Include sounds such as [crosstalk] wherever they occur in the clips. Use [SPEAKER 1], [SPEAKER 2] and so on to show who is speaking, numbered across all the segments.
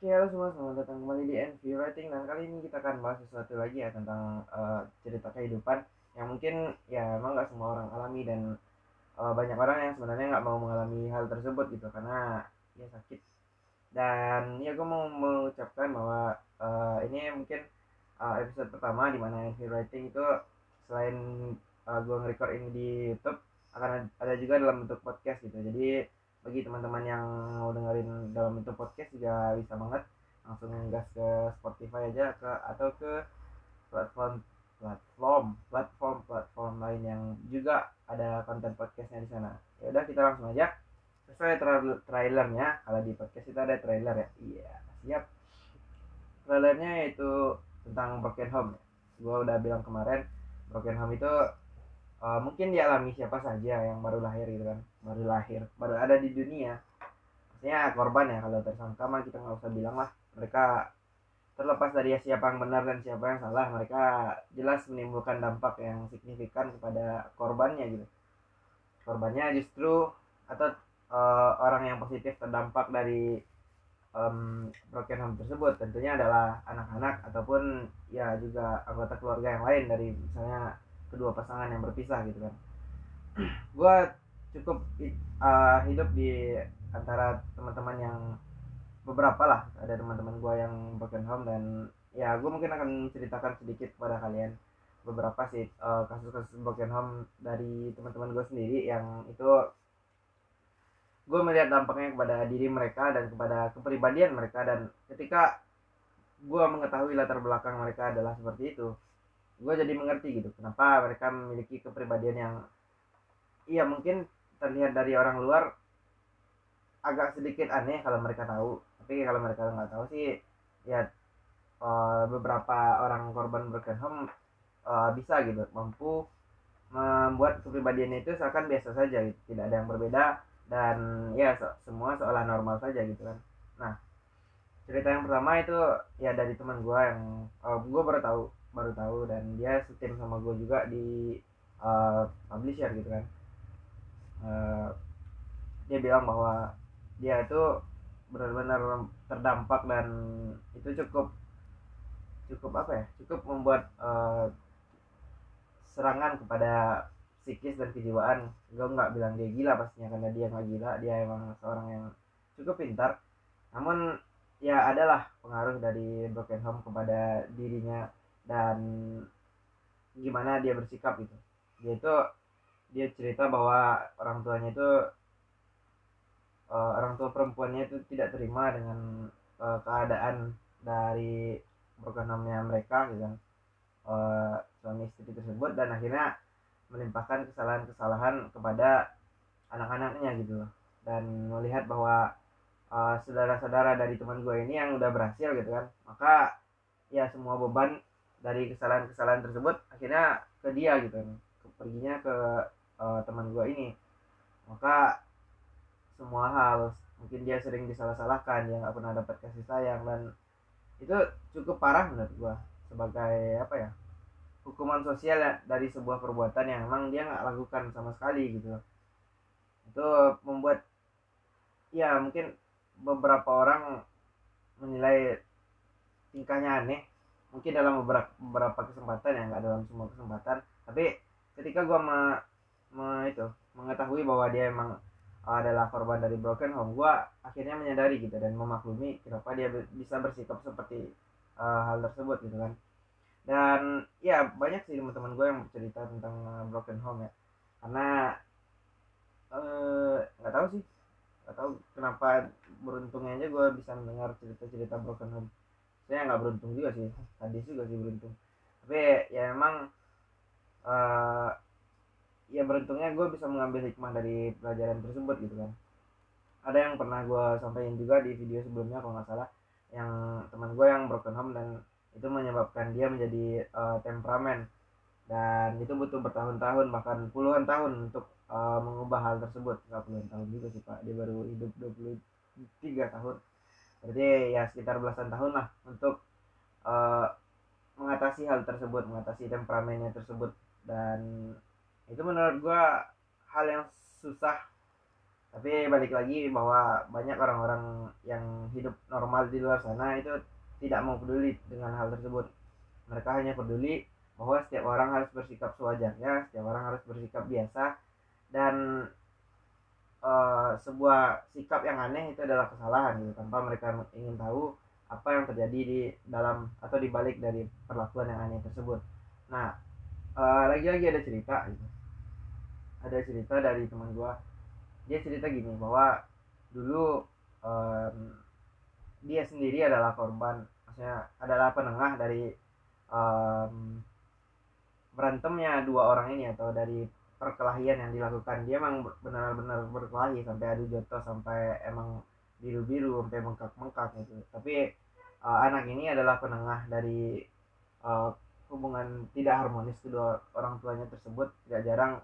[SPEAKER 1] Oke, halo semua, selamat datang kembali di NV Writing. Dan kali ini kita akan bahas sesuatu lagi ya tentang uh, cerita kehidupan yang mungkin ya emang nggak semua orang alami dan uh, banyak orang yang sebenarnya nggak mau mengalami hal tersebut gitu karena ya sakit. Dan ya gue mau mengucapkan bahwa uh, ini mungkin uh, episode pertama di mana NV Writing itu selain uh, gue nge-record ini di YouTube akan ada juga dalam bentuk podcast gitu. Jadi bagi teman-teman yang mau dengerin dalam bentuk podcast juga bisa banget. Langsung gas ke Spotify aja ke atau ke platform platform platform platform lain yang juga ada konten podcastnya di sana. Ya udah kita langsung aja. Sesuai tra trailernya kalau di podcast itu ada trailer ya. Iya siap. Trailernya itu tentang broken home. Gue udah bilang kemarin broken home itu uh, mungkin dialami siapa saja yang baru lahir gitu kan. Baru lahir baru ada di dunia. Maksudnya korban ya kalau tersangka mah kita nggak usah bilang lah. Mereka terlepas dari siapa yang benar dan siapa yang salah mereka jelas menimbulkan dampak yang signifikan kepada korbannya gitu. Korbannya justru atau uh, orang yang positif terdampak dari um, broken home tersebut. Tentunya adalah anak-anak ataupun ya juga anggota keluarga yang lain dari misalnya kedua pasangan yang berpisah gitu kan. [clears throat] Gue cukup uh, hidup di antara teman-teman yang beberapa lah. Ada teman-teman gue yang broken home dan ya gue mungkin akan menceritakan sedikit kepada kalian beberapa sih uh, kasus-kasus broken home dari teman-teman gue sendiri yang itu gue melihat dampaknya kepada diri mereka dan kepada kepribadian mereka dan ketika gue mengetahui latar belakang mereka adalah seperti itu gue jadi mengerti gitu kenapa mereka memiliki kepribadian yang iya mungkin terlihat dari orang luar agak sedikit aneh kalau mereka tahu tapi kalau mereka nggak tahu sih ya uh, beberapa orang korban broken home uh, bisa gitu mampu membuat kepribadiannya itu seakan biasa saja gitu. tidak ada yang berbeda dan ya so, semua seolah normal saja gitu kan nah cerita yang pertama itu ya dari teman gue yang uh, gue baru tahu baru tahu dan dia setim sama gue juga di uh, publisher gitu kan. Uh, dia bilang bahwa dia itu benar-benar terdampak dan itu cukup cukup apa ya cukup membuat uh, serangan kepada psikis dan kejiwaan. Gue nggak bilang dia gila pastinya karena dia nggak gila dia emang seorang yang cukup pintar. Namun ya adalah pengaruh dari broken home kepada dirinya dan gimana dia bersikap gitu. Dia itu dia cerita bahwa orang tuanya itu uh, orang tua perempuannya itu tidak terima dengan uh, keadaan dari home-nya mereka gitu kan. Uh, suami istri tersebut dan akhirnya melimpahkan kesalahan-kesalahan kepada anak-anaknya gitu. Loh dan melihat bahwa uh, saudara-saudara dari teman gue ini yang udah berhasil gitu kan. Maka ya semua beban dari kesalahan-kesalahan tersebut akhirnya ke dia gitu. Kan perginya ke uh, teman gue ini. Maka semua hal mungkin dia sering disalah-salahkan dia nggak pernah dapat kasih sayang dan itu cukup parah menurut gue sebagai apa ya hukuman sosial ya dari sebuah perbuatan yang memang dia nggak lakukan sama sekali gitu itu membuat ya mungkin beberapa orang menilai tingkahnya aneh mungkin dalam beberapa, beberapa kesempatan ya nggak dalam semua kesempatan tapi ketika gue me, me, itu mengetahui bahwa dia emang adalah korban dari broken home gue akhirnya menyadari gitu dan memaklumi kenapa dia bisa bersikap seperti uh, hal tersebut gitu kan. Dan ya banyak sih teman-teman gue yang bercerita tentang uh, broken home ya. Karena nggak uh, tahu sih nggak tahu kenapa beruntungnya aja gue bisa mendengar cerita-cerita broken home saya nggak beruntung juga sih. Tadi juga sih beruntung. Tapi ya emang uh, ya beruntungnya gue bisa mengambil hikmah dari pelajaran tersebut gitu kan. Ada yang pernah gue sampaikan juga di video sebelumnya kalau nggak salah yang teman gue yang broken home dan itu menyebabkan dia menjadi uh, temperamen. Dan itu butuh bertahun-tahun bahkan puluhan tahun untuk uh, mengubah hal tersebut. Nggak puluhan tahun juga sih pak. Dia baru hidup 23 tahun berarti ya sekitar belasan tahun lah untuk uh, mengatasi hal tersebut mengatasi temperamennya tersebut. Dan itu menurut gue hal yang susah. Tapi balik lagi bahwa banyak orang-orang yang hidup normal di luar sana itu tidak mau peduli dengan hal tersebut. Mereka hanya peduli bahwa setiap orang harus bersikap sewajarnya setiap orang harus bersikap biasa. Dan uh, sebuah sikap yang aneh itu adalah kesalahan gitu tanpa mereka ingin tahu apa yang terjadi di dalam atau di balik dari perlakuan yang aneh tersebut. Nah uh, lagi-lagi ada cerita gitu. Ada cerita dari teman gua. Dia cerita gini bahwa dulu um, dia sendiri adalah korban maksudnya adalah penengah dari um, berantemnya dua orang ini atau dari perkelahian yang dilakukan. Dia emang benar-benar berkelahi sampai adu joto sampai emang biru-biru sampai bengkak-bengkak gitu. Tapi uh, anak ini adalah penengah dari uh, hubungan tidak harmonis kedua orang tuanya tersebut. Tidak jarang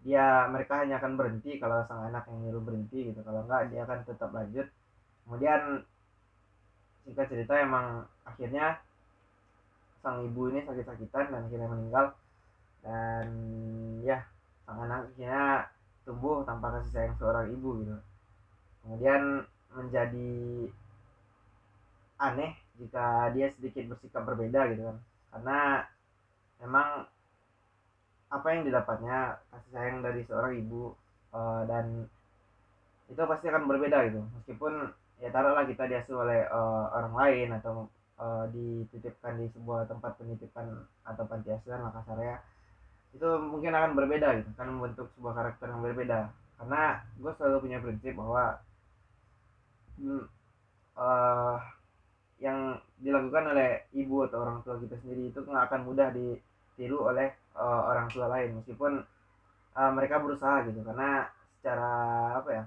[SPEAKER 1] dia mereka hanya akan berhenti kalau sang anak yang nyuruh berhenti gitu. Kalau enggak dia akan tetap lanjut. Kemudian singkat cerita emang akhirnya sang ibu ini sakit-sakitan dan akhirnya meninggal. Dan ya sang anak akhirnya tumbuh tanpa kasih sayang seorang ibu gitu. Kemudian menjadi aneh jika dia sedikit bersikap berbeda gitu kan. Karena memang apa yang didapatnya kasih sayang dari seorang ibu uh, dan itu pasti akan berbeda gitu. Meskipun ya taruhlah kita diasuh oleh uh, orang lain atau uh, dititipkan di sebuah tempat penitipan atau panti asuhan maka saya itu mungkin akan berbeda gitu kan membentuk sebuah karakter yang berbeda. Karena gue selalu punya prinsip bahwa uh, yang dilakukan oleh ibu atau orang tua kita sendiri itu nggak akan mudah ditiru oleh uh, orang tua lain. Meskipun uh, mereka berusaha gitu karena secara apa ya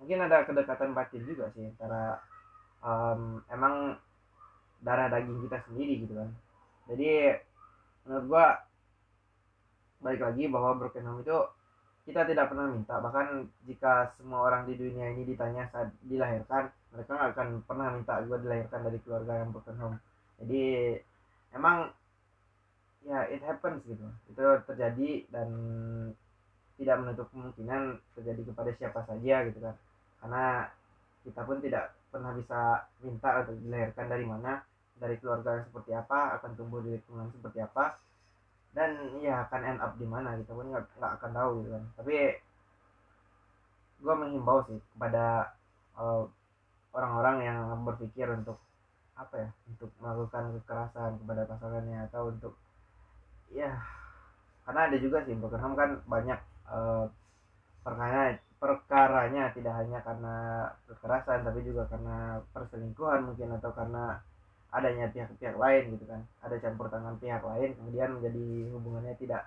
[SPEAKER 1] mungkin ada kedekatan batin juga sih antara um, emang darah daging kita sendiri gitu kan. Jadi menurut gua balik lagi bahwa broken home itu kita tidak pernah minta. Bahkan jika semua orang di dunia ini ditanya saat dilahirkan mereka nggak akan pernah minta gue dilahirkan dari keluarga yang broken home. Jadi emang ya it happens gitu. Itu terjadi dan tidak menutup kemungkinan terjadi kepada siapa saja gitu kan. Karena kita pun tidak pernah bisa minta atau dilahirkan dari mana dari keluarga yang seperti apa akan tumbuh di lingkungan seperti apa dan ya akan end up di mana kita pun nggak akan tahu gitu kan. Tapi gue menghimbau sih kepada uh, orang-orang yang berpikir untuk apa ya untuk melakukan kekerasan kepada pasangannya atau untuk ya karena ada juga sih home kan banyak uh, perkara perkaranya tidak hanya karena kekerasan tapi juga karena perselingkuhan mungkin atau karena adanya pihak-pihak lain gitu kan. Ada campur tangan pihak lain kemudian menjadi hubungannya tidak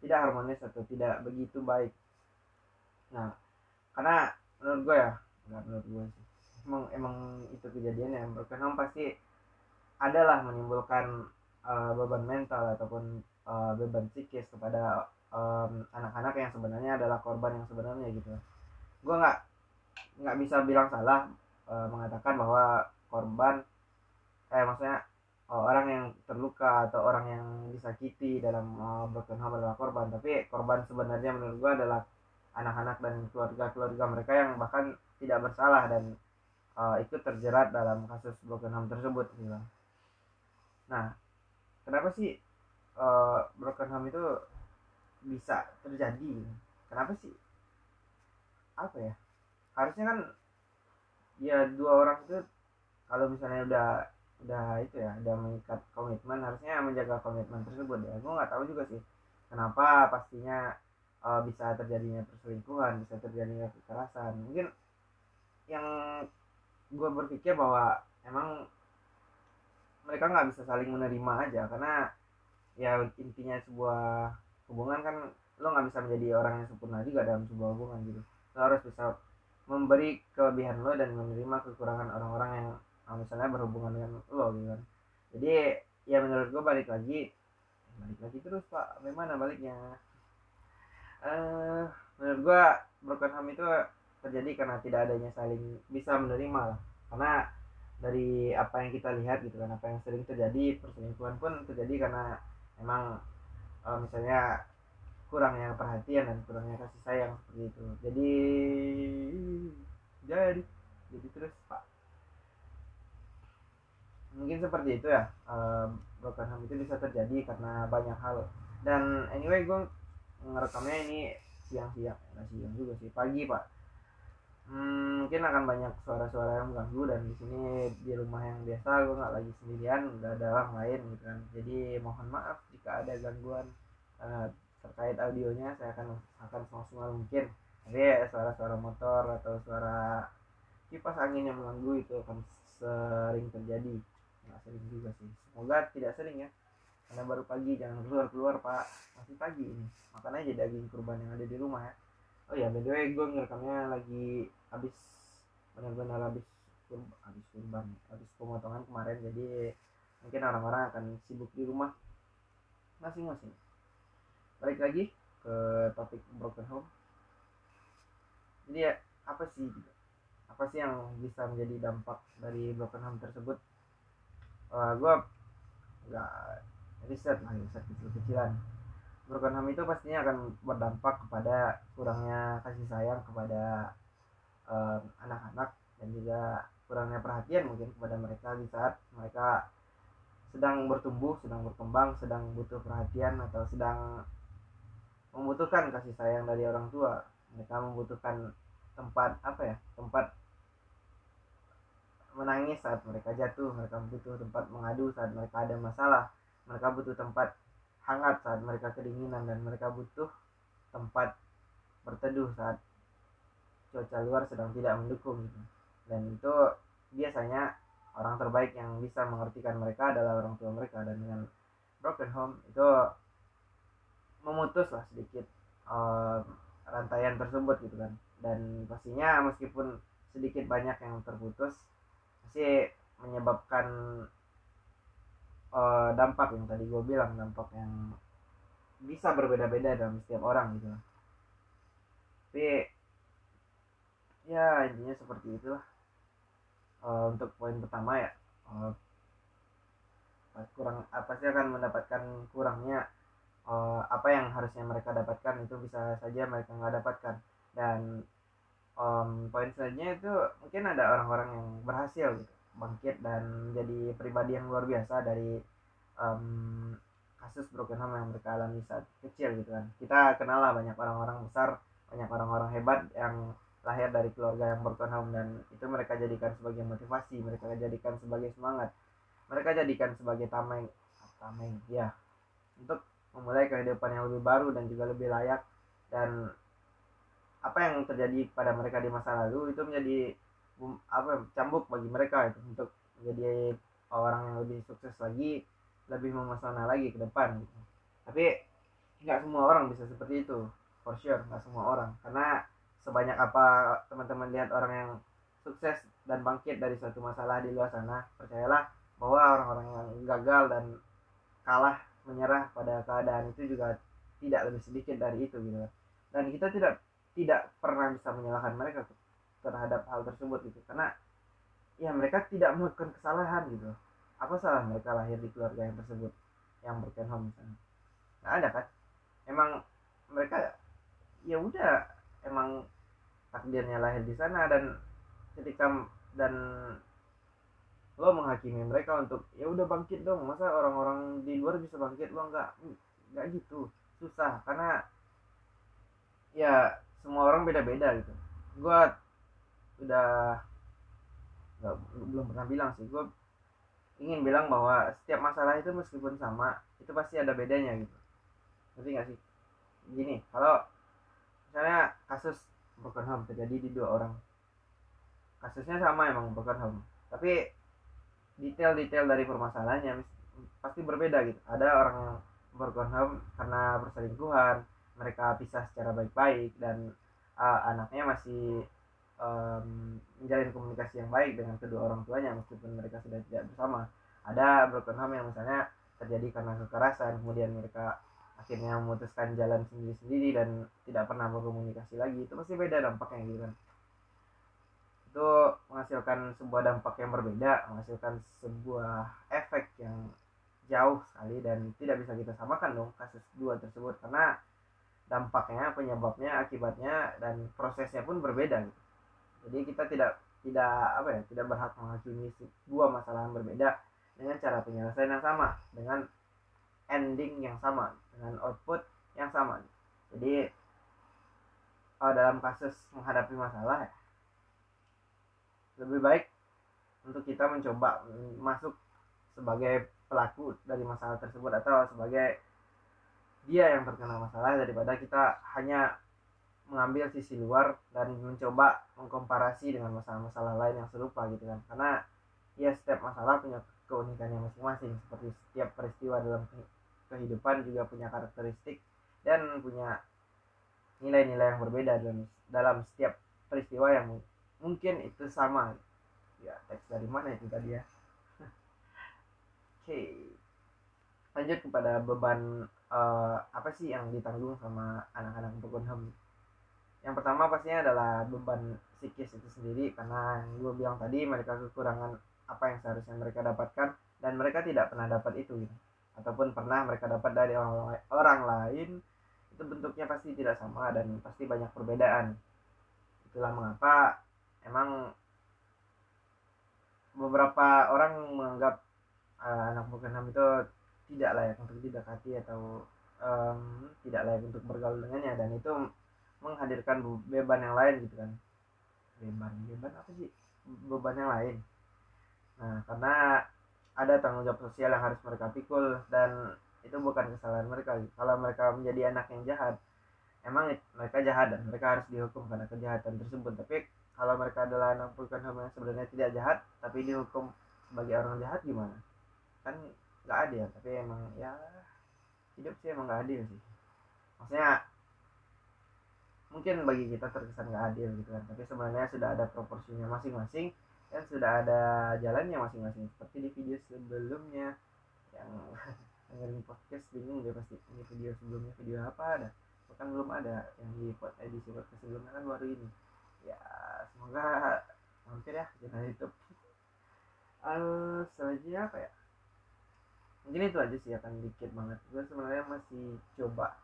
[SPEAKER 1] tidak harmonis atau tidak begitu baik. Nah karena menurut gue ya nggak menurut gue sih. Emang emang itu kejadian yang home pasti adalah menimbulkan uh, beban mental ataupun uh, beban psikis kepada anak-anak um, yang sebenarnya adalah korban yang sebenarnya gitu. Gue nggak nggak bisa bilang salah uh, mengatakan bahwa korban eh maksudnya uh, orang yang terluka atau orang yang disakiti dalam uh, broken home adalah korban. Tapi korban sebenarnya menurut gue adalah anak-anak dan keluarga-keluarga mereka yang bahkan tidak bersalah dan uh, ikut terjerat dalam kasus broken home tersebut gitu. Nah, kenapa sih uh, broken home itu bisa terjadi? Kenapa sih? Apa ya? Harusnya kan ya dua orang itu kalau misalnya udah udah itu ya udah mengikat komitmen harusnya menjaga komitmen tersebut ya. Gue nggak tahu juga sih kenapa pastinya uh, bisa terjadinya perselingkuhan bisa terjadinya kekerasan. Mungkin yang gue berpikir bahwa emang mereka nggak bisa saling menerima aja karena ya intinya sebuah hubungan kan lo nggak bisa menjadi orang yang sempurna juga dalam sebuah hubungan gitu. Lo harus bisa memberi kelebihan lo dan menerima kekurangan orang-orang yang misalnya berhubungan dengan lo gitu jadi ya menurut gue balik lagi balik lagi terus pak. Bagaimana baliknya? Uh, menurut gue broken home itu terjadi karena tidak adanya saling bisa menerima lah. Karena dari apa yang kita lihat gitu kan apa yang sering terjadi perselingkuhan pun terjadi karena emang uh, misalnya kurangnya perhatian dan kurangnya kasih sayang seperti itu. Jadi jadi jadi terus pak mungkin seperti itu ya uh, broken home itu bisa terjadi karena banyak hal. Dan anyway gue ngerekamnya ini siang-siang nggak siang juga sih pagi pak. Hmm, mungkin akan banyak suara-suara yang mengganggu dan di sini di rumah yang biasa gue nggak lagi sendirian udah ada orang lain gitu kan. Jadi mohon maaf jika ada gangguan uh, terkait audionya saya akan akan semaksimal mungkin. Tapi ya, suara-suara motor atau suara kipas angin yang mengganggu itu akan sering terjadi sering juga sih. Semoga tidak sering ya. Karena baru pagi jangan keluar keluar pak. Masih pagi ini. Makan aja daging kurban yang ada di rumah ya. Oh ya by the way gue ngerekamnya lagi habis benar-benar habis kurban habis kurban habis pemotongan kemarin. Jadi mungkin orang-orang akan sibuk di rumah masing-masing. Balik lagi ke topik broken home. Jadi ya apa sih apa sih yang bisa menjadi dampak dari broken home tersebut uh, gue nggak riset lah riset kecil-kecilan broken home itu pastinya akan berdampak kepada kurangnya kasih sayang kepada anak-anak uh, dan juga kurangnya perhatian mungkin kepada mereka di saat mereka sedang bertumbuh, sedang berkembang, sedang butuh perhatian atau sedang membutuhkan kasih sayang dari orang tua. Mereka membutuhkan tempat apa ya? Tempat menangis saat mereka jatuh. Mereka butuh tempat mengadu saat mereka ada masalah. Mereka butuh tempat hangat saat mereka kedinginan dan mereka butuh tempat berteduh saat cuaca luar sedang tidak mendukung. Dan itu biasanya orang terbaik yang bisa mengertikan mereka adalah orang tua mereka. Dan dengan broken home itu memutus lah sedikit uh, rantaian tersebut gitu kan. Dan pastinya meskipun sedikit banyak yang terputus pasti menyebabkan uh, dampak yang tadi gue bilang dampak yang bisa berbeda-beda dalam setiap orang gitu. Tapi ya intinya seperti itu uh, untuk poin pertama ya uh, kurang apa sih akan mendapatkan kurangnya uh, apa yang harusnya mereka dapatkan itu bisa saja mereka nggak dapatkan. Dan um, poin selanjutnya itu mungkin ada orang-orang yang berhasil gitu bangkit dan jadi pribadi yang luar biasa dari um, kasus broken home yang mereka alami saat kecil gitu kan. Kita kenal lah banyak orang-orang besar banyak orang-orang hebat yang lahir dari keluarga yang broken home dan itu mereka jadikan sebagai motivasi mereka jadikan sebagai semangat mereka jadikan sebagai tameng tameng ya untuk memulai kehidupan yang lebih baru dan juga lebih layak dan apa yang terjadi pada mereka di masa lalu itu menjadi apa cambuk bagi mereka itu untuk menjadi orang yang lebih sukses lagi lebih memesona lagi ke depan gitu. tapi nggak semua orang bisa seperti itu for sure nggak semua orang karena sebanyak apa teman-teman lihat orang yang sukses dan bangkit dari suatu masalah di luar sana percayalah bahwa orang-orang yang gagal dan kalah menyerah pada keadaan itu juga tidak lebih sedikit dari itu gitu dan kita tidak tidak pernah bisa menyalahkan mereka terhadap hal tersebut gitu. Karena ya mereka tidak melakukan kesalahan gitu. Apa salah mereka lahir di keluarga yang tersebut yang broken home misalnya? Nggak ada kan emang mereka ya udah emang takdirnya lahir di sana dan ketika dan lo menghakimi mereka untuk ya udah bangkit dong masa orang-orang di luar bisa bangkit lo nggak nggak gitu? Susah. Karena ya semua orang beda-beda gitu. Gue udah gak, belum pernah bilang sih. Gue ingin bilang bahwa setiap masalah itu meskipun sama itu pasti ada bedanya gitu. Ngerti gak sih? Gini kalau misalnya kasus broken home terjadi di dua orang. Kasusnya sama emang broken home tapi detail-detail dari permasalahannya pasti berbeda gitu. Ada orang yang broken home karena perselingkuhan mereka pisah secara baik-baik dan uh, anaknya masih um, menjalin komunikasi yang baik dengan kedua orang tuanya meskipun mereka sudah tidak bersama. Ada broken home yang misalnya terjadi karena kekerasan kemudian mereka akhirnya memutuskan jalan sendiri-sendiri dan tidak pernah berkomunikasi lagi. Itu pasti beda dampaknya gitu kan. Itu menghasilkan sebuah dampak yang berbeda menghasilkan sebuah efek yang jauh sekali dan tidak bisa kita samakan dong kasus dua tersebut. Karena dampaknya penyebabnya akibatnya dan prosesnya pun berbeda gitu. jadi kita tidak tidak apa ya tidak berhak menghakimi sebuah masalah yang berbeda dengan cara penyelesaian yang sama dengan ending yang sama dengan output yang sama jadi uh, dalam kasus menghadapi masalah ya, lebih baik untuk kita mencoba masuk sebagai pelaku dari masalah tersebut atau sebagai dia yang terkena masalah daripada kita hanya mengambil sisi luar dan mencoba mengkomparasi dengan masalah-masalah lain yang serupa gitu kan. Karena ya setiap masalah punya keunikannya masing-masing. Seperti setiap peristiwa dalam kehidupan juga punya karakteristik dan punya nilai-nilai yang berbeda dalam dalam setiap peristiwa yang mungkin itu sama. Ya teks dari mana itu tadi ya? [laughs] Oke. Okay. lanjut kepada beban uh, apa sih yang ditanggung sama anak-anak Broken Home yang pertama pastinya adalah beban psikis itu sendiri karena yang gue bilang tadi mereka kekurangan apa yang seharusnya mereka dapatkan dan mereka tidak pernah dapat itu gitu. Ataupun pernah mereka dapat dari orang, lain itu bentuknya pasti tidak sama dan pasti banyak perbedaan. Itulah mengapa emang beberapa orang menganggap uh, anak Home itu tidak layak untuk didekati atau um, tidak layak untuk bergaul dengannya. Dan itu menghadirkan beban yang lain gitu kan. Beban beban apa sih? Beban yang lain. Nah karena ada tanggung jawab sosial yang harus mereka pikul dan itu bukan kesalahan mereka. Kalau mereka menjadi anak yang jahat emang mereka jahat dan mereka harus dihukum karena kejahatan tersebut. Tapi kalau mereka adalah anak bukan yang sebenarnya tidak jahat tapi dihukum sebagai orang jahat gimana? Kan nggak adil tapi emang ya hidup sih emang nggak adil sih. Maksudnya mungkin bagi kita terkesan nggak adil gitu kan tapi sebenarnya sudah ada proporsinya masing-masing dan sudah ada jalannya masing-masing. Seperti di video sebelumnya yang [laughs] dengerin podcast bingung dia pasti ini video sebelumnya video apa ada. Bahkan belum ada yang di edisi podcast sebelumnya kan baru ini. Ya semoga mampir ya channel YouTube. Uh, [laughs] selanjutnya apa ya mungkin itu aja sih akan dikit banget. Gue sebenarnya masih coba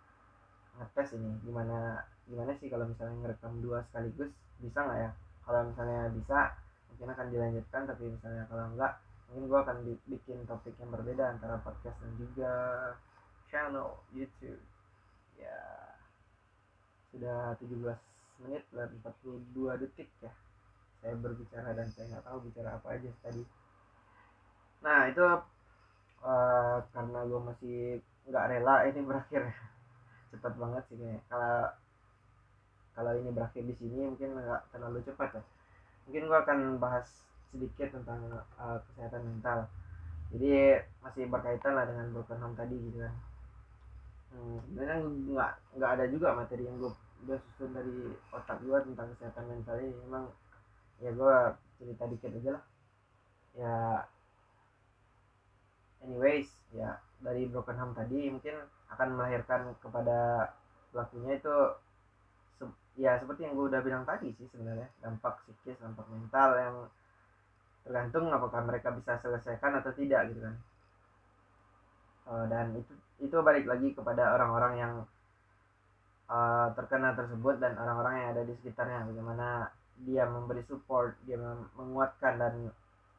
[SPEAKER 1] ngetes ini gimana gimana sih kalau misalnya ngerekam dua sekaligus bisa nggak ya? Kalau misalnya bisa mungkin akan dilanjutkan tapi misalnya kalau enggak mungkin gue akan bikin topik yang berbeda antara podcast dan juga channel YouTube. Ya sudah 17 menit dan 42 detik ya. Saya berbicara dan saya nggak tahu bicara apa aja tadi. Nah itu uh, karena gue masih nggak rela ini berakhir. [laughs] Cepat banget sih nih kalau kalau ini berakhir di sini mungkin nggak terlalu cepat ya. Mungkin gue akan bahas sedikit tentang uh, kesehatan mental. Jadi masih berkaitan lah dengan broken home tadi gitu kan. Hmm, sebenarnya nggak nggak ada juga materi yang gue udah susun dari otak gue tentang kesehatan mental ini. Emang ya gue cerita dikit aja lah. Ya anyways ya dari broken home tadi mungkin akan melahirkan kepada pelakunya itu se ya seperti yang gue udah bilang tadi sih sebenarnya dampak psikis dampak mental yang tergantung apakah mereka bisa selesaikan atau tidak gitu kan. Uh, dan itu itu balik lagi kepada orang-orang yang uh, terkena tersebut dan orang-orang yang ada di sekitarnya. Bagaimana dia memberi support dia menguatkan dan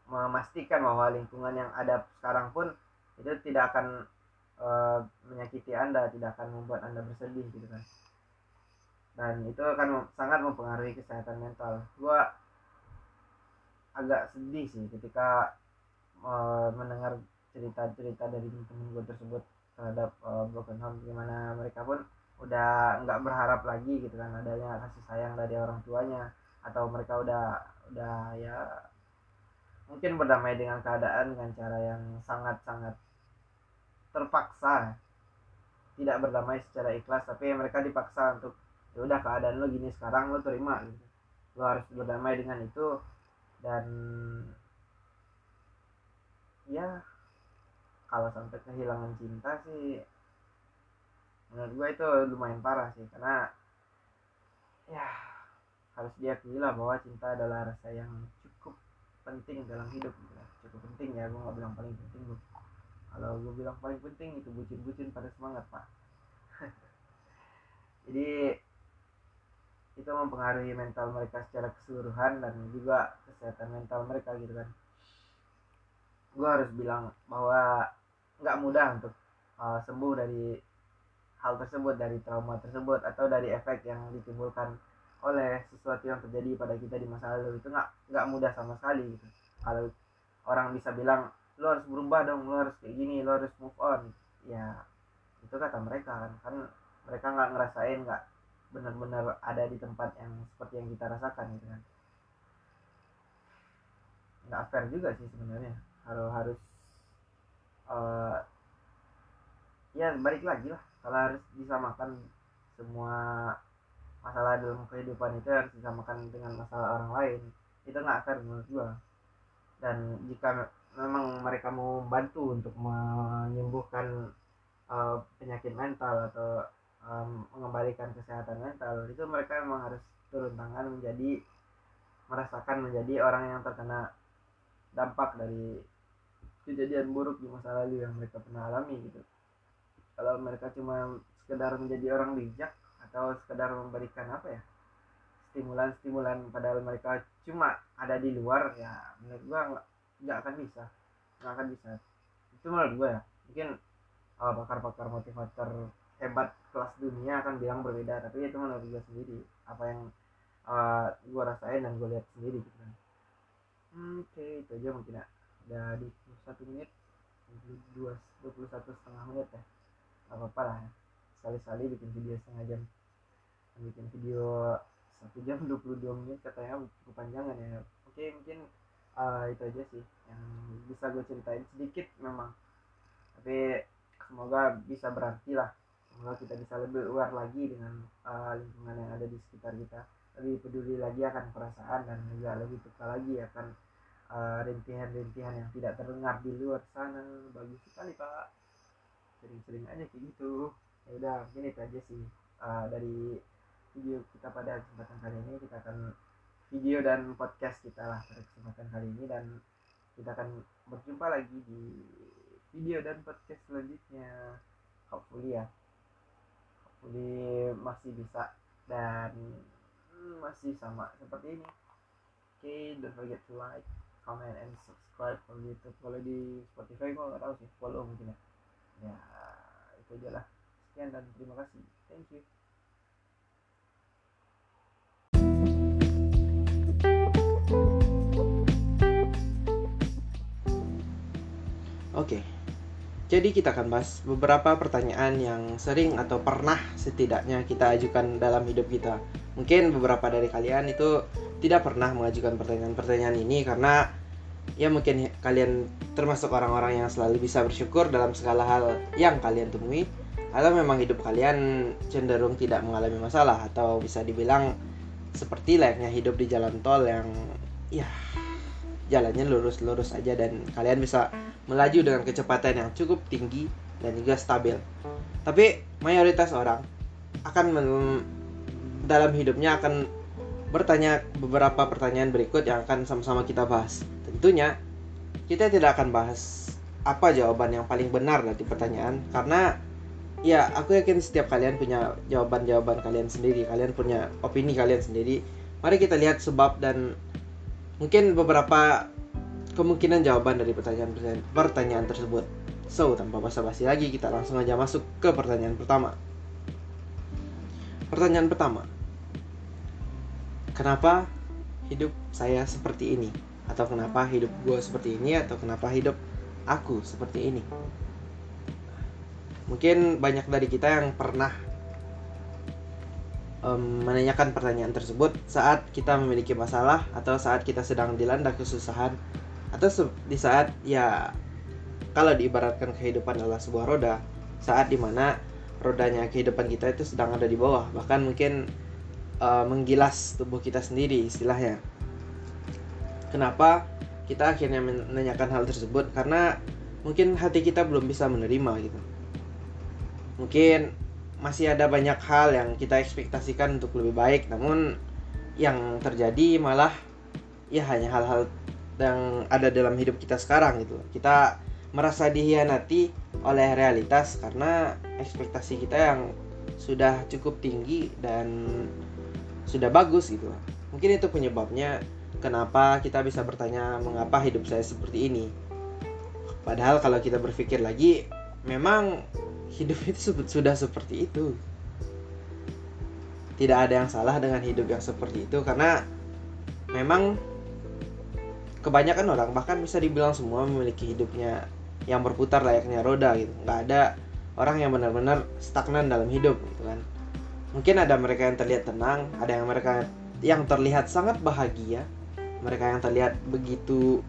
[SPEAKER 1] memastikan bahwa lingkungan yang ada sekarang pun itu tidak akan uh, menyakiti anda tidak akan membuat anda bersedih gitu kan. Dan itu akan sangat mempengaruhi kesehatan mental. Gua agak sedih sih ketika uh, mendengar cerita-cerita dari temen gue tersebut terhadap uh, broken home gimana mereka pun udah nggak berharap lagi gitu kan adanya kasih sayang dari orang tuanya atau mereka udah udah ya mungkin berdamai dengan keadaan dengan cara yang sangat-sangat terpaksa. Tidak berdamai secara ikhlas tapi mereka dipaksa untuk ya udah keadaan lo gini sekarang lo terima gitu. Lo harus berdamai dengan itu. Dan ya kalau sampai kehilangan cinta sih menurut gue itu lumayan parah sih. Karena ya harus diakui lah bahwa cinta adalah rasa yang penting dalam hidup ya. cukup penting ya. Gue nggak bilang paling penting gue kalau gue bilang paling penting itu bucin-bucin pada semangat pak. [laughs] Jadi itu mempengaruhi mental mereka secara keseluruhan dan juga kesehatan mental mereka gitu kan. Gue harus bilang bahwa nggak mudah untuk uh, sembuh dari hal tersebut dari trauma tersebut atau dari efek yang ditimbulkan oleh sesuatu yang terjadi pada kita di masa lalu. Itu nggak nggak mudah sama sekali gitu. Kalau orang bisa bilang lo harus berubah dong lo harus kayak gini lo harus move on. Ya itu kata mereka kan. Kan mereka nggak ngerasain nggak benar-benar ada di tempat yang seperti yang kita rasakan gitu kan. Nggak fair juga sih sebenarnya. Kalau harus uh, ya balik lagi lah. Kalau harus disamakan semua masalah dalam kehidupan itu harus disamakan dengan masalah orang lain itu nggak fair menurut gua. Dan jika memang mereka mau bantu untuk menyembuhkan uh, penyakit mental atau um, mengembalikan kesehatan mental itu mereka memang harus turun tangan menjadi merasakan menjadi orang yang terkena dampak dari kejadian buruk di masa lalu yang mereka pernah alami gitu. Kalau mereka cuma sekedar menjadi orang bijak atau sekedar memberikan apa ya stimulan-stimulan padahal mereka cuma ada di luar ya menurut gua nggak akan bisa nggak akan bisa. Itu menurut gua ya. Mungkin uh, pakar-pakar motivator hebat kelas dunia akan bilang berbeda tapi itu menurut gue sendiri. Apa yang uh, eh, gue rasain dan gue lihat sendiri gitu kan. Oke itu aja mungkin ya. Udah di satu menit dua puluh satu setengah menit ya. Gak apa-apa lah ya. Sekali-sekali bikin video setengah jam bikin video satu jam [laughs] 22 menit katanya cukup panjangan ya. Oke mungkin uh, itu aja sih yang bisa gue ceritain sedikit memang. Tapi semoga bisa berarti lah. Semoga kita bisa lebih aware lagi dengan uh, lingkungan yang ada di sekitar kita. Lebih peduli lagi akan perasaan dan juga lebih peka lagi akan uh, rintihan-rintihan yang tidak terdengar di luar sana. Bagus sekali pak. Sering-sering aja kayak gitu. Ya udah mungkin itu aja sih uh, dari video kita pada kesempatan kali ini kita akan video dan podcast kita lah pada kesempatan kali ini dan kita akan berjumpa lagi di video dan podcast selanjutnya. Hopefully ya. Jadi masih bisa dan masih sama seperti ini. Oke okay, don't forget to like comment and subscribe kalau YouTube. Kalau di Spotify gue nggak tahu sih follow mungkin ya. Ya itu aja lah. Sekian dan terima kasih. Thank you
[SPEAKER 2] Jadi kita akan bahas beberapa pertanyaan yang sering atau pernah setidaknya kita ajukan dalam hidup kita. Mungkin beberapa dari kalian itu tidak pernah mengajukan pertanyaan-pertanyaan ini karena ya mungkin kalian termasuk orang-orang yang selalu bisa bersyukur dalam segala hal yang kalian temui atau memang hidup kalian cenderung tidak mengalami masalah atau bisa dibilang seperti layaknya hidup di jalan tol yang ya jalannya lurus-lurus aja dan kalian bisa melaju dengan kecepatan yang cukup tinggi dan juga stabil. Tapi mayoritas orang akan dalam hidupnya akan bertanya beberapa pertanyaan berikut yang akan sama-sama kita bahas. Tentunya kita tidak akan bahas apa jawaban yang paling benar dari pertanyaan karena ya aku yakin setiap kalian punya jawaban-jawaban kalian sendiri, kalian punya opini kalian sendiri. Mari kita lihat sebab dan mungkin beberapa kemungkinan jawaban dari pertanyaan pertanyaan tersebut. So, tanpa basa-basi lagi, kita langsung aja masuk ke pertanyaan pertama. Pertanyaan pertama. Kenapa hidup saya seperti ini? Atau kenapa hidup gue seperti ini? Atau kenapa hidup aku seperti ini? Mungkin banyak dari kita yang pernah um, menanyakan pertanyaan tersebut saat kita memiliki masalah atau saat kita sedang dilanda kesusahan atau di saat ya kalau diibaratkan kehidupan adalah sebuah roda saat di mana rodanya kehidupan kita itu sedang ada di bawah bahkan mungkin uh, menggilas tubuh kita sendiri istilahnya. Kenapa kita akhirnya menanyakan hal tersebut? Karena mungkin hati kita belum bisa menerima gitu. Mungkin masih ada banyak hal yang kita ekspektasikan untuk lebih baik namun yang terjadi malah ya hanya hal-hal yang ada dalam hidup kita sekarang gitu. Kita merasa dihianati oleh realitas karena ekspektasi kita yang sudah cukup tinggi dan sudah bagus gitu. Mungkin itu penyebabnya kenapa kita bisa bertanya mengapa hidup saya seperti ini? Padahal kalau kita berpikir lagi memang hidup itu sudah seperti itu. Tidak ada yang salah dengan hidup yang seperti itu karena memang kebanyakan orang bahkan bisa dibilang semua memiliki hidupnya yang berputar layaknya roda gitu. Nggak ada orang yang benar-benar stagnan dalam hidup gitu kan. Mungkin ada mereka yang terlihat tenang ada yang mereka yang terlihat sangat bahagia mereka yang terlihat begitu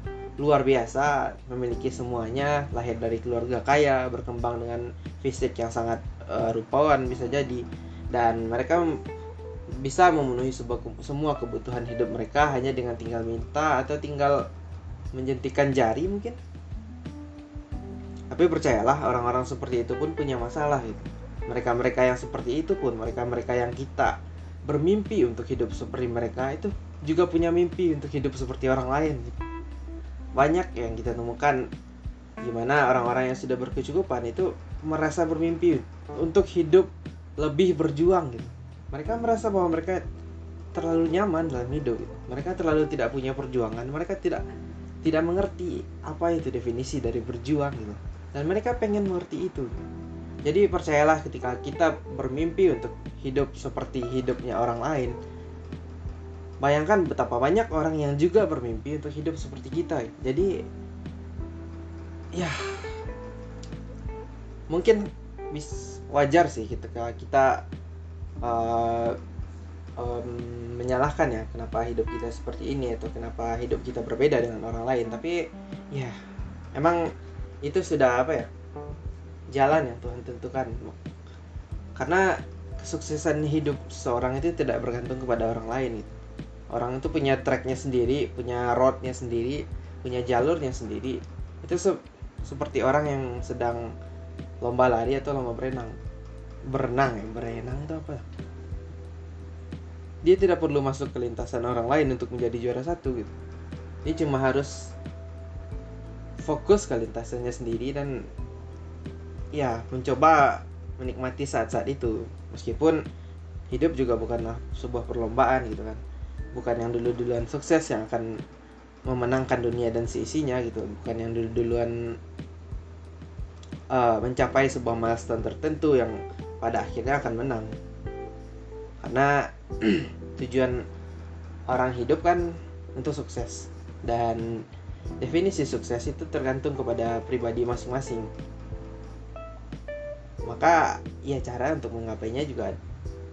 [SPEAKER 2] luar biasa memiliki semuanya lahir dari keluarga kaya berkembang dengan fisik yang sangat uh, rupawan bisa jadi. Dan mereka bisa memenuhi sebuah, semua kebutuhan hidup mereka hanya dengan tinggal minta atau tinggal menjentikan jari mungkin. Tapi percayalah orang-orang seperti itu pun punya masalah gitu. Mereka-mereka yang seperti itu pun mereka-mereka yang kita bermimpi untuk hidup seperti mereka itu juga punya mimpi untuk hidup seperti orang lain gitu. banyak yang kita temukan gimana orang-orang yang sudah berkecukupan itu merasa bermimpi untuk hidup lebih berjuang gitu mereka merasa bahwa mereka terlalu nyaman dalam hidup mereka terlalu tidak punya perjuangan. Mereka tidak tidak mengerti apa itu definisi dari berjuang gitu. Dan mereka pengen mengerti itu jadi percayalah ketika kita bermimpi untuk hidup seperti hidupnya orang lain bayangkan betapa banyak orang yang juga bermimpi untuk hidup seperti kita jadi ya mungkin bis wajar sih ketika kita uh, um, menyalahkan ya kenapa hidup kita seperti ini atau kenapa hidup kita berbeda dengan orang lain. Tapi ya emang itu sudah apa ya jalan yang Tuhan tentukan. Karena kesuksesan hidup seorang itu tidak bergantung kepada orang lain. Gitu. orang itu punya tracknya sendiri punya roadnya sendiri punya jalurnya sendiri. Itu se seperti orang yang sedang lomba lari atau lomba berenang berenang ya berenang itu apa? Dia tidak perlu masuk ke lintasan orang lain untuk menjadi juara satu gitu. Dia cuma harus fokus ke lintasannya sendiri dan ya mencoba menikmati saat-saat itu. Meskipun hidup juga bukanlah sebuah perlombaan gitu kan. Bukan yang dulu-duluan sukses yang akan memenangkan dunia dan seisinya gitu. Bukan yang dulu-duluan uh, mencapai sebuah milestone tertentu yang pada akhirnya akan menang. Karena [clears throat] tujuan orang hidup kan untuk sukses. Dan definisi sukses itu tergantung kepada pribadi masing-masing. Maka ya cara untuk menggapainya juga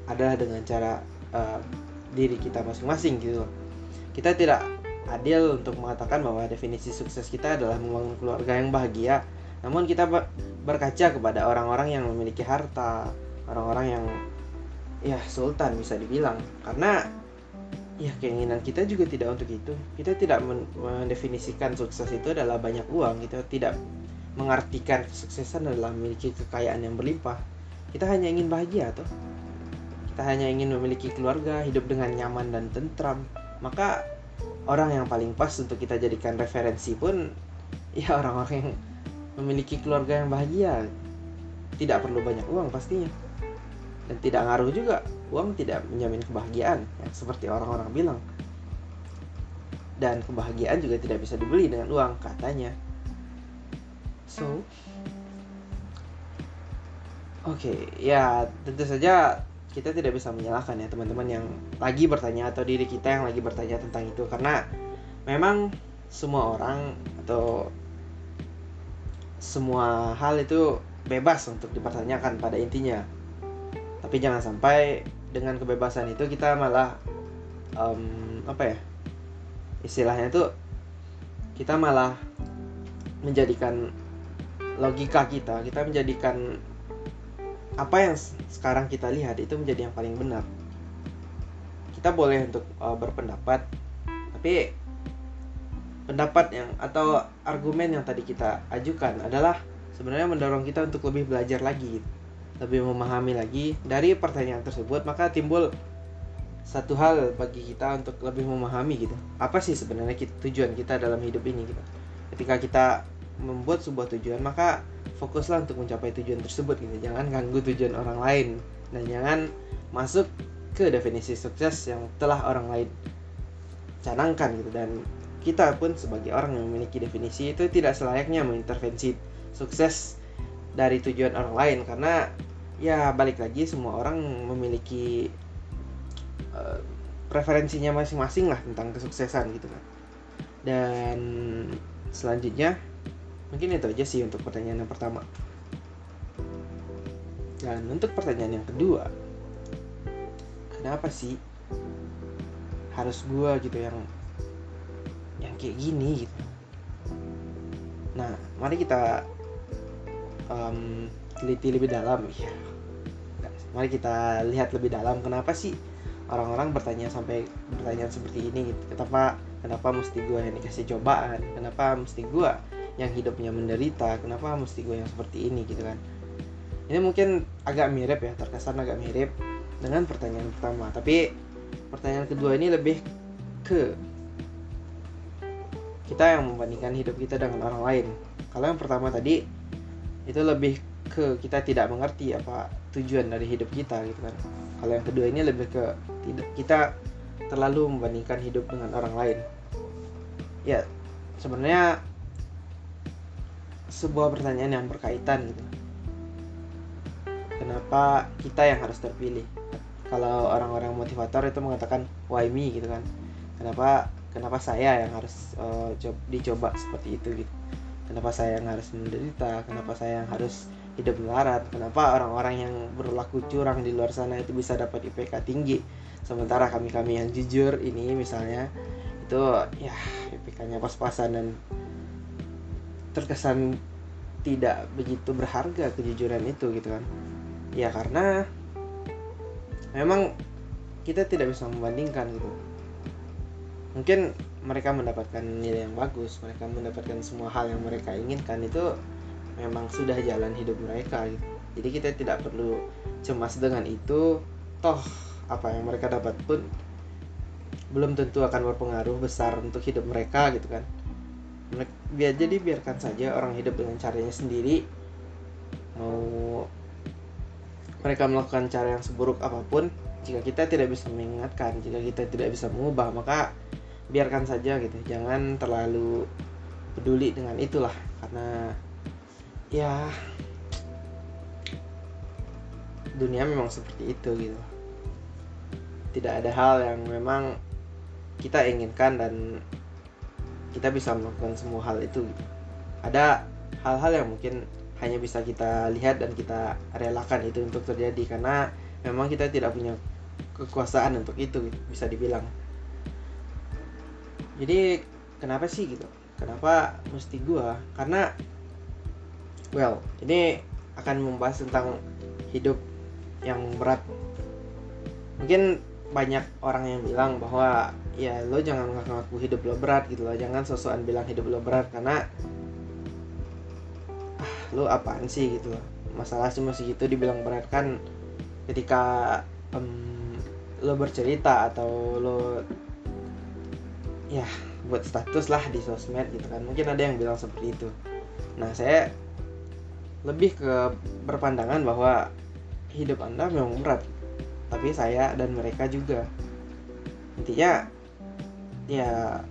[SPEAKER 2] adalah dengan cara uh, diri kita masing-masing gitu. Kita tidak adil untuk mengatakan bahwa definisi sukses kita adalah membangun keluarga yang bahagia namun kita berkaca kepada orang-orang yang memiliki harta, orang-orang yang ya sultan bisa dibilang. Karena ya keinginan kita juga tidak untuk itu. Kita tidak mendefinisikan sukses itu adalah banyak uang. Kita tidak mengartikan kesuksesan adalah memiliki kekayaan yang berlimpah. Kita hanya ingin bahagia tuh. Kita hanya ingin memiliki keluarga, hidup dengan nyaman dan tentram. Maka orang yang paling pas untuk kita jadikan referensi pun ya orang-orang yang memiliki keluarga yang bahagia tidak perlu banyak uang pastinya. Dan tidak ngaruh juga uang tidak menjamin kebahagiaan yang seperti orang-orang bilang. Dan kebahagiaan juga tidak bisa dibeli dengan uang katanya. So oke okay, ya tentu saja kita tidak bisa menyalahkan ya teman-teman yang lagi bertanya atau diri kita yang lagi bertanya tentang itu. Karena memang semua orang atau semua hal itu bebas untuk dipertanyakan pada intinya. Tapi jangan sampai dengan kebebasan itu kita malah um, apa ya istilahnya itu kita malah menjadikan logika kita kita menjadikan apa yang sekarang kita lihat itu menjadi yang paling benar. Kita boleh untuk uh, berpendapat tapi pendapat yang atau argumen yang tadi kita ajukan adalah sebenarnya mendorong kita untuk lebih belajar lagi lebih memahami lagi dari pertanyaan tersebut maka timbul satu hal bagi kita untuk lebih memahami gitu. Apa sih sebenarnya kita, tujuan kita dalam hidup ini gitu? Ketika kita membuat sebuah tujuan maka fokuslah untuk mencapai tujuan tersebut gitu. Jangan ganggu tujuan orang lain dan jangan masuk ke definisi sukses yang telah orang lain canangkan gitu dan kita pun sebagai orang yang memiliki definisi itu tidak selayaknya mengintervensi sukses dari tujuan orang lain. Karena ya balik lagi semua orang memiliki uh, preferensinya masing-masing lah tentang kesuksesan gitu kan. Dan selanjutnya mungkin itu aja sih untuk pertanyaan yang pertama. Dan untuk pertanyaan yang kedua kenapa sih harus gua gitu yang yang kayak gini gitu. Nah mari kita um, teliti lebih dalam ya mari kita lihat lebih dalam kenapa sih orang-orang bertanya sampai pertanyaan seperti ini gitu. Kenapa kenapa mesti gue yang dikasih cobaan? Kenapa mesti gue yang hidupnya menderita? Kenapa mesti gue yang seperti ini gitu kan? Ini mungkin agak mirip ya terkesan agak mirip dengan pertanyaan pertama. Tapi pertanyaan kedua ini lebih ke kita yang membandingkan hidup kita dengan orang lain. Kalau yang pertama tadi itu lebih ke kita tidak mengerti apa tujuan dari hidup kita gitu kan. Kalau yang kedua ini lebih ke tidak kita terlalu membandingkan hidup dengan orang lain. Ya sebenarnya sebuah pertanyaan yang berkaitan gitu. Kenapa kita yang harus terpilih? Kalau orang-orang motivator itu mengatakan why me? gitu kan. Kenapa kenapa saya yang harus uh, dicoba seperti itu gitu. Kenapa saya yang harus menderita kenapa saya yang harus hidup melarat kenapa orang-orang yang berlaku curang di luar sana itu bisa dapat IPK tinggi. Sementara kami-kami yang jujur ini misalnya itu ya IPK-nya pas-pasan dan terkesan tidak begitu berharga kejujuran itu gitu kan. Ya karena memang kita tidak bisa membandingkan gitu mungkin mereka mendapatkan nilai yang bagus mereka mendapatkan semua hal yang mereka inginkan itu memang sudah jalan hidup mereka gitu. Jadi kita tidak perlu cemas dengan itu. Toh apa yang mereka dapat pun belum tentu akan berpengaruh besar untuk hidup mereka gitu kan. Biar jadi biarkan saja orang hidup dengan caranya sendiri. Mau mereka melakukan cara yang seburuk apa pun jika kita tidak bisa mengingatkan jika kita tidak bisa mengubah maka biarkan saja gitu jangan terlalu peduli dengan itulah karena ya dunia memang seperti itu gitu tidak ada hal yang memang kita inginkan dan kita bisa melakukan semua hal itu gitu. ada hal-hal yang mungkin hanya bisa kita lihat dan kita relakan itu untuk terjadi karena memang kita tidak punya kekuasaan untuk itu gitu, bisa dibilang. Jadi kenapa sih gitu? Kenapa mesti gua? Karena well ini akan membahas tentang hidup yang berat. Mungkin banyak orang yang bilang bahwa ya lo jangan ngaku-ngaku hidup lo berat gitu loh. Jangan sosokan bilang hidup lo berat karena ah lo apaan sih gitu loh. Masalah cuma segitu dibilang berat kan ketika um, lo bercerita atau lo ya buat status lah di sosmed gitu kan. Mungkin ada yang bilang seperti itu. Nah saya lebih ke berpandangan bahwa hidup anda memang berat tapi saya dan mereka juga. Intinya ya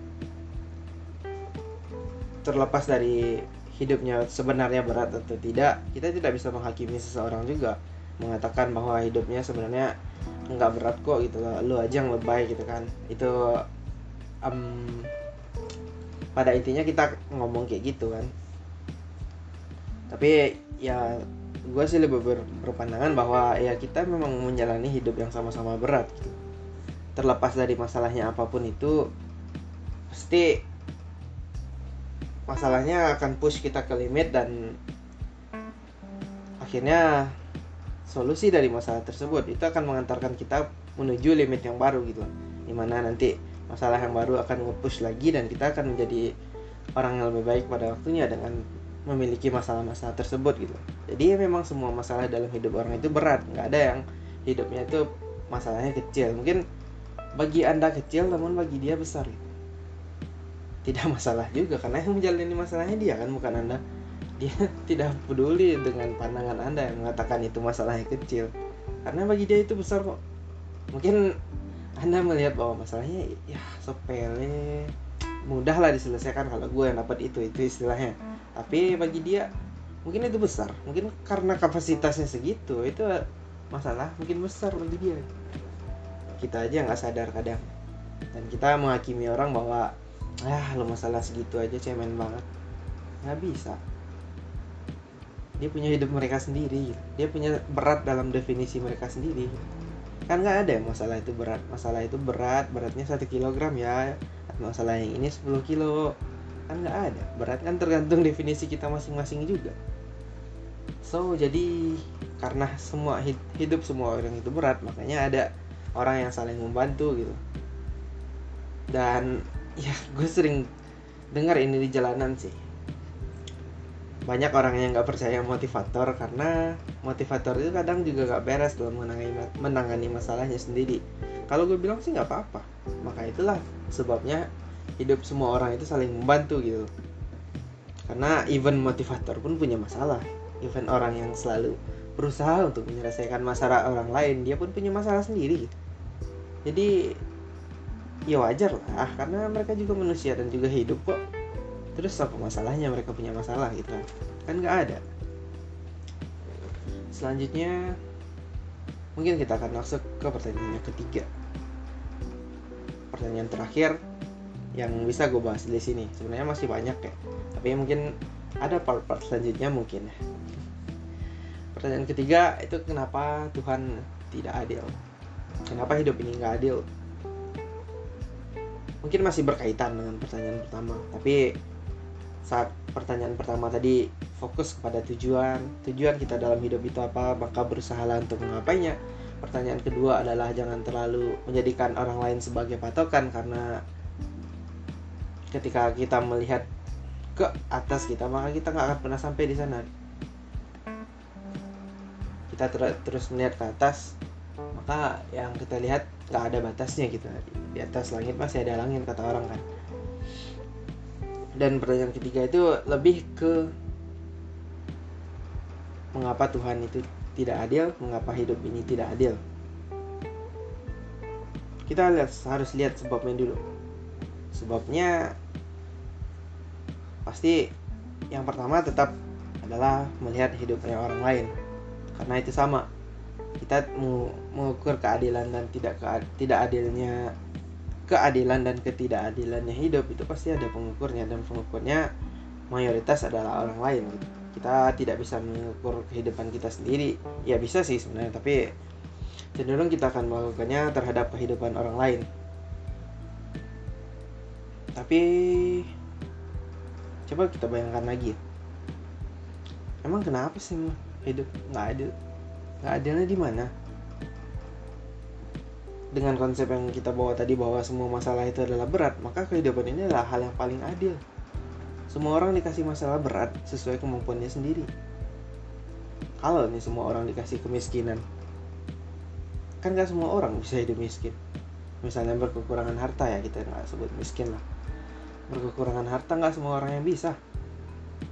[SPEAKER 2] terlepas dari hidupnya sebenarnya berat atau tidak kita tidak bisa menghakimi seseorang juga mengatakan bahwa hidupnya sebenarnya nggak berat kok gitu. Lu aja yang lebay gitu kan. Itu um, pada intinya kita ngomong kayak gitu kan. Tapi ya gue sih lebih ber, berpandangan bahwa ya kita memang menjalani hidup yang sama-sama berat gitu. terlepas dari masalahnya apa pun itu pasti masalahnya akan push kita ke limit dan akhirnya solusi dari masalah tersebut itu akan mengantarkan kita menuju limit yang baru gitu. Di mana nanti masalah yang baru akan nge-push lagi dan kita akan menjadi orang yang lebih baik pada waktunya dengan memiliki masalah-masalah tersebut gitu. Jadi memang semua masalah dalam hidup orang itu berat. Nggak ada yang hidupnya itu masalahnya kecil. Mungkin bagi anda kecil namun bagi dia besar gitu. tidak masalah juga karena yang menjalani masalahnya dia kan bukan anda dia [laughs] tidak peduli dengan pandangan anda yang mengatakan itu masalahnya kecil. Karena bagi dia itu besar kok. Mungkin anda melihat bahwa masalahnya ya sepele. Mudah lah diselesaikan kalau gue yang dapat itu itu istilahnya. Tapi bagi dia mungkin itu besar. Mungkin karena kapasitasnya segitu itu masalah mungkin besar bagi dia. Kita aja nggak sadar kadang. Dan kita menghakimi orang bahwa ah lo masalah segitu aja cemen banget. Nggak bisa dia punya hidup mereka sendiri. Dia punya berat dalam definisi mereka sendiri. Kan nggak ada masalah itu berat. Masalah itu berat beratnya satu kilogram ya. Masalah yang ini 10 kilo. Kan nggak ada. Berat kan tergantung definisi kita masing-masing juga. So jadi karena semua hidup semua orang itu berat makanya ada orang yang saling membantu gitu. Dan ya gue sering dengar ini di jalanan sih banyak orang yang nggak percaya motivator karena motivator itu kadang juga nggak beres dalam menangani, menangani masalahnya sendiri. Kalau gue bilang sih nggak apa-apa. Maka itulah sebabnya hidup semua orang itu saling membantu gitu. Karena even motivator pun punya masalah. Even orang yang selalu berusaha untuk menyelesaikan masalah orang lain dia pun punya masalah sendiri. Jadi ya wajar lah karena mereka juga manusia dan juga hidup kok terus apa masalahnya mereka punya masalah gitu? Kan kan nggak ada. Selanjutnya mungkin kita akan masuk ke pertanyaan yang ketiga. Pertanyaan terakhir yang bisa gue bahas di sini. Sebenarnya masih banyak ya. Tapi mungkin ada part-part selanjutnya mungkin. Pertanyaan ketiga itu kenapa Tuhan tidak adil? Kenapa hidup ini nggak adil? Mungkin masih berkaitan dengan pertanyaan pertama tapi saat pertanyaan pertama tadi fokus kepada tujuan. Tujuan kita dalam hidup itu apa? Maka berusahalah untuk mengapainya. Pertanyaan kedua adalah jangan terlalu menjadikan orang lain sebagai patokan karena ketika kita melihat ke atas kita maka kita nggak akan pernah sampai di sana. Kita ter terus melihat ke atas maka yang kita lihat nggak ada batasnya gitu. Di atas langit masih ada langit kata orang kan dan pertanyaan ketiga itu lebih ke mengapa Tuhan itu tidak adil, mengapa hidup ini tidak adil. Kita harus lihat sebabnya dulu. Sebabnya pasti yang pertama tetap adalah melihat hidupnya orang lain. Karena itu sama. Kita mengukur keadilan dan tidak tidak adilnya keadilan dan ketidakadilannya hidup itu pasti ada pengukurnya dan pengukurnya mayoritas adalah orang lain gitu. Kita tidak bisa mengukur kehidupan kita sendiri. Ya bisa sih sebenarnya, tapi cenderung kita akan melakukannya terhadap kehidupan orang lain. Tapi coba kita bayangkan lagi. Emang kenapa sih hidup nggak adil? Nggak adilnya di mana? Dengan konsep yang kita bawa tadi bahwa semua masalah itu adalah berat, maka kehidupan ini adalah hal yang paling adil. Semua orang dikasih masalah berat sesuai kemampuannya sendiri. Kalau nih semua orang dikasih kemiskinan, kan gak semua orang bisa hidup miskin. Misalnya berkekurangan harta ya kita nggak sebut miskin lah. Berkekurangan harta nggak semua orang yang bisa.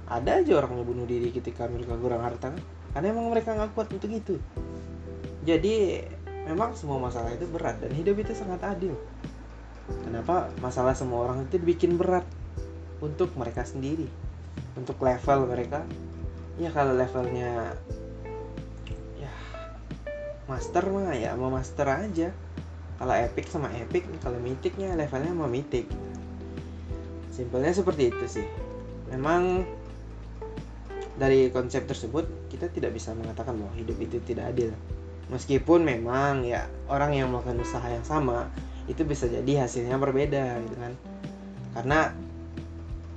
[SPEAKER 2] Ada aja orang yang bunuh diri ketika mereka kurang harta kan? Karena emang mereka nggak kuat untuk itu. Jadi memang semua masalah itu berat dan hidup itu sangat adil. Kenapa masalah semua orang itu dibikin berat? Untuk mereka sendiri. Untuk level mereka. Ya kalau levelnya ya master mah ya mau master aja. Kalau epic sama epic kalau mythicnya levelnya mau mythic simpelnya seperti itu sih. Memang dari konsep tersebut kita tidak bisa mengatakan bahwa hidup itu tidak adil meskipun memang ya orang yang melakukan usaha yang sama itu bisa jadi hasilnya berbeda gitu kan. Karena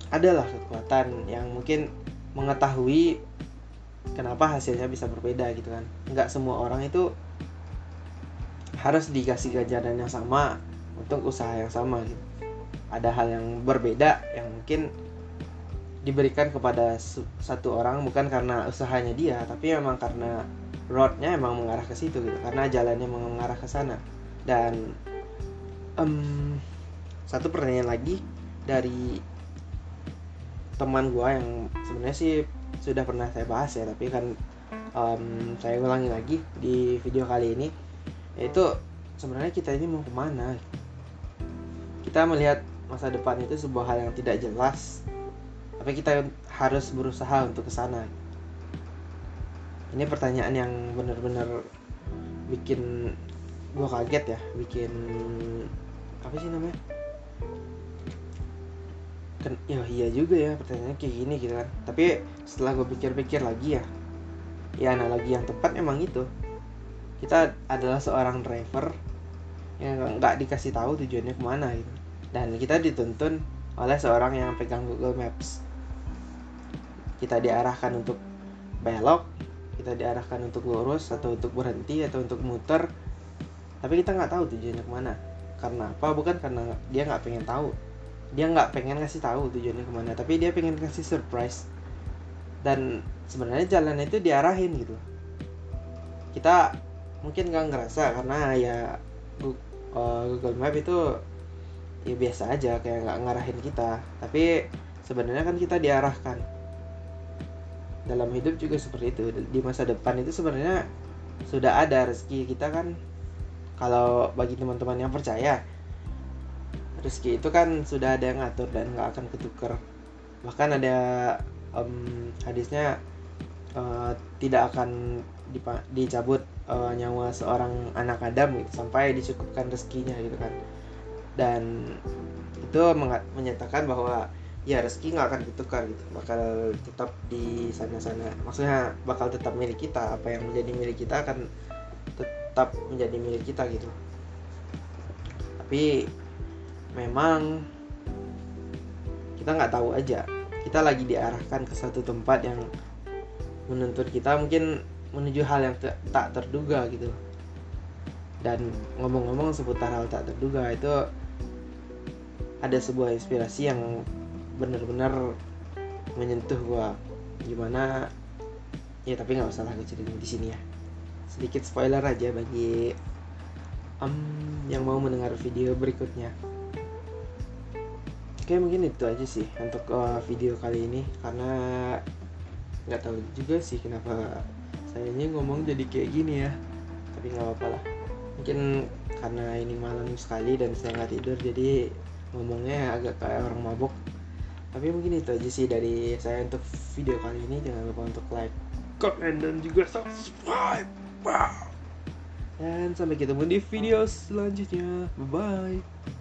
[SPEAKER 2] adalah kekuatan yang mungkin mengetahui kenapa hasilnya bisa berbeda gitu kan. Nggak semua orang itu harus dikasih ganjaran yang sama untuk usaha yang sama gitu. Ada hal yang berbeda yang mungkin diberikan kepada satu orang bukan karena usahanya dia tapi memang karena roadnya emang mengarah ke situ gitu karena jalannya mengarah ke sana. Dan um, satu pertanyaan lagi dari teman gue yang sebenarnya sih sudah pernah saya bahas ya tapi kan um, saya ulangi lagi di video kali ini yaitu sebenarnya kita ini mau ke mana? Kita melihat masa depan itu sebuah hal yang tidak jelas tapi kita harus berusaha untuk ke sana ini pertanyaan yang benar-benar bikin gua kaget ya bikin apa sih namanya? Kan ya iya juga ya pertanyaannya kayak gini gitu kan. Tapi setelah gue pikir-pikir lagi ya ya analogi yang tepat emang itu. Kita adalah seorang driver yang nggak dikasih tahu tujuannya ke mana gitu. Dan kita dituntun oleh seorang yang pegang Google Maps. Kita diarahkan untuk belok kita diarahkan untuk lurus atau untuk berhenti atau untuk muter. Tapi kita nggak tahu tujuannya ke mana. Karena apa? Bukan karena dia nggak pengen tahu. Dia nggak pengen ngasih tahu tujuannya ke mana tapi dia pengen kasih surprise. Dan sebenarnya jalan itu diarahin gitu. Kita mungkin nggak ngerasa karena ya eh, Google Map itu ya biasa aja kayak nggak ngarahin kita. Tapi sebenarnya kan kita diarahkan dalam hidup juga seperti itu. Di masa depan itu sebenarnya sudah ada rezeki kita kan. Kalau bagi teman-teman yang percaya rezeki itu kan sudah ada yang ngatur dan nggak akan ketuker bahkan ada um, hadisnya uh, tidak akan dicabut uh, nyawa seorang anak Adam gitu sampai dicukupkan rezekinya gitu kan. Dan itu menyatakan bahwa ya rezeki nggak akan ditukar gitu. Bakal tetap di sana-sana. Maksudnya bakal tetap milik kita. Apa yang menjadi milik kita akan tetap menjadi milik kita gitu. Tapi memang kita nggak tahu aja. Kita lagi diarahkan ke satu tempat yang menuntut kita mungkin menuju hal yang tak terduga gitu. Dan ngomong-ngomong seputar hal tak terduga itu ada sebuah inspirasi yang benar-benar menyentuh gua. Gimana? Ya tapi nggak usah gue ceritain di sini ya. Sedikit spoiler aja bagi um, yang mau mendengar video berikutnya. Oke mungkin itu aja sih untuk uh, video kali ini. Karena nggak tahu juga sih kenapa saya ini ngomong jadi kayak gini ya. Tapi nggak apa-apa lah. Mungkin karena ini malam sekali dan saya nggak tidur jadi ngomongnya agak kayak orang mabuk tapi mungkin itu aja sih dari saya untuk video kali ini. Jangan lupa untuk like comment dan juga subscribe. Dan sampai ketemu di video selanjutnya. Bye bye